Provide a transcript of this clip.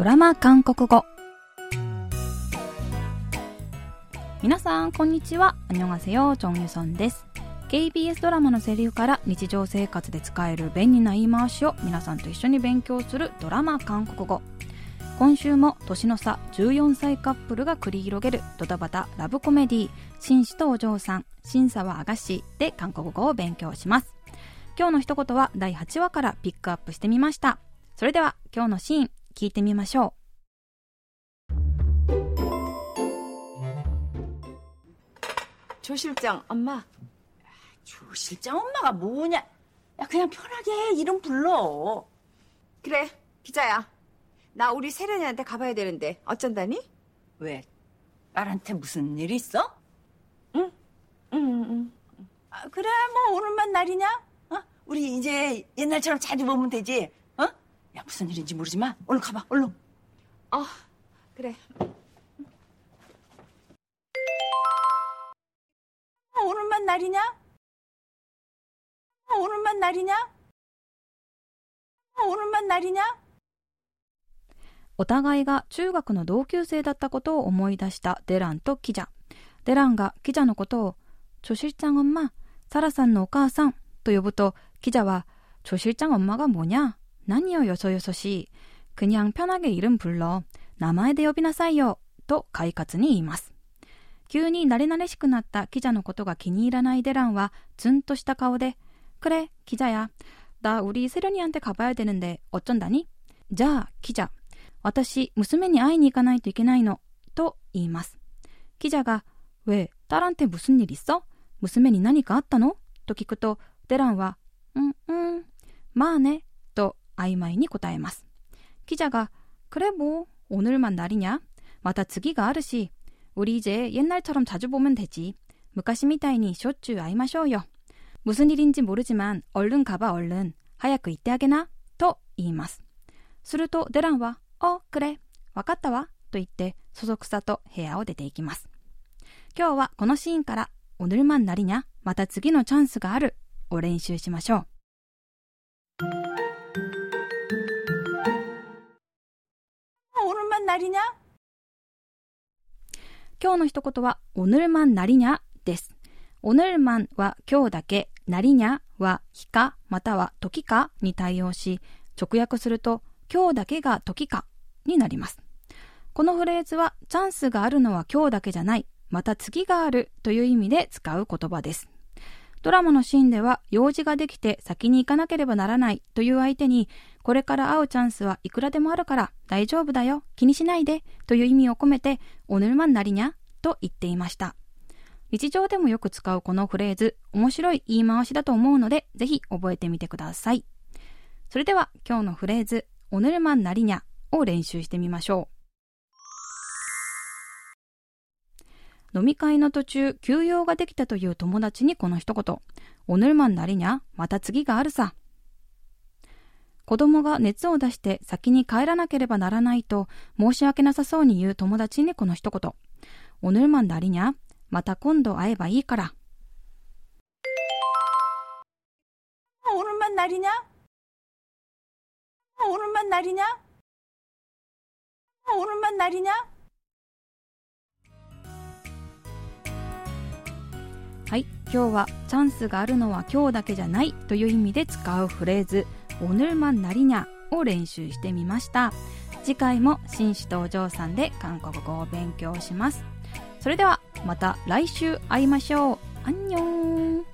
ドラマ韓国語。皆さんこんにちは。アニョンアセヨチョンユソンです KBS ドラマのセリフから日常生活で使える便利な言い回しを皆さんと一緒に勉強するドラマ韓国語。今週も年の差14歳カップルが繰り広げるドタバタラブコメディ紳士とお嬢さん審査はあがしで韓国語を勉強します。今日の一言は第8話からピックアップしてみました。それでは今日のシーン。 聞いてみましょ조 실장 엄마. 조 실장 엄마가 뭐냐? 야 그냥 편하게 이름 불러. 그래 기자야. 나 우리 세련이한테 가봐야 되는데 어쩐다니? 왜? 딸한테 무슨 일 있어? 응, 응. 아, 그래 뭐 오늘만 날이냐? 어? 우리 이제 옛날처럼 자주 보면 되지. 어? 야 무슨 일인지 모르지만 얼른 가봐 얼른. 어 그래. 어, 오늘만 날이냐? 어, 오늘만 날이냐? 어, 오늘만 날이냐? お互いが中学の同級生だったことを思い出したデランとキジャ。デランがキジャのことを、조실장엄마、サラさんのお母さんと呼ぶと、キジャは、조실장엄마가뭐냐 何よよそよそしい。그냥편하게이름불러名前で呼びなさいよ。と快活に言います。急に慣れ慣れしくなったキジャのことが気に入らないデランは、ツンとした顔で、그래、キジャや。나우리세련이한테가봐야되는데어쩐다니じゃあ、キジャ。私、娘に会いに行かないといけないの。と言います。記者が、왜、딸한테무슨일있어娘に何かあったのと聞くと、デランは、うん、うん、まあね、と 曖昧に答えます。記者が、그래뭐오늘만날이냐また次があるし、우리이제옛날처럼자주보면되지昔みたいにしょっちゅう会いましょうよ。무슨일인지모르지만얼른가봐얼른早く行ってあげな。と言います。するとデランは、お、くれ。わかったわ。と言って、そそくさと部屋を出ていきます。今日はこのシーンから、おぬるまんなりにゃ、また次のチャンスがある、を練習しましょう。 なりにゃ今日の一言は、おぬるまんなりにゃです。おぬるまんは今日だけ、なりにゃは日か？または時か？に対応し、直訳すると、今日だけが時か？になります。このフレーズは、チャンスがあるのは今日だけじゃない、また次があるという意味で使う言葉です。ドラマのシーンでは、用事ができて先に行かなければならないという相手に、これから会うチャンスはいくらでもあるから大丈夫だよ、気にしないでという意味を込めて、おぬるまんなりにゃと言っていました。日常でもよく使うこのフレーズ、面白い言い回しだと思うので、ぜひ覚えてみてください。それでは今日のフレーズ、おぬるまんなりにゃを練習してみましょう。飲み会の途中、休養ができたという友達にこの一言。おぬるまんなりにゃ、また次があるさ。子供が熱を出して先に帰らなければならないと申し訳なさそうに言う友達にこの一言。おぬるまんなりにゃ、また今度会えばいいから。おぬるまんなりにゃ。おぬるまんなりにゃ。おぬるまんなりにゃ。はい、今日はチャンスがあるのは今日だけじゃないという意味で使うフレーズ、おぬるまんなりにゃを練習してみました。次回も紳士とお嬢さんで韓国語を勉強します。それではまた来週会いましょう。アンニョン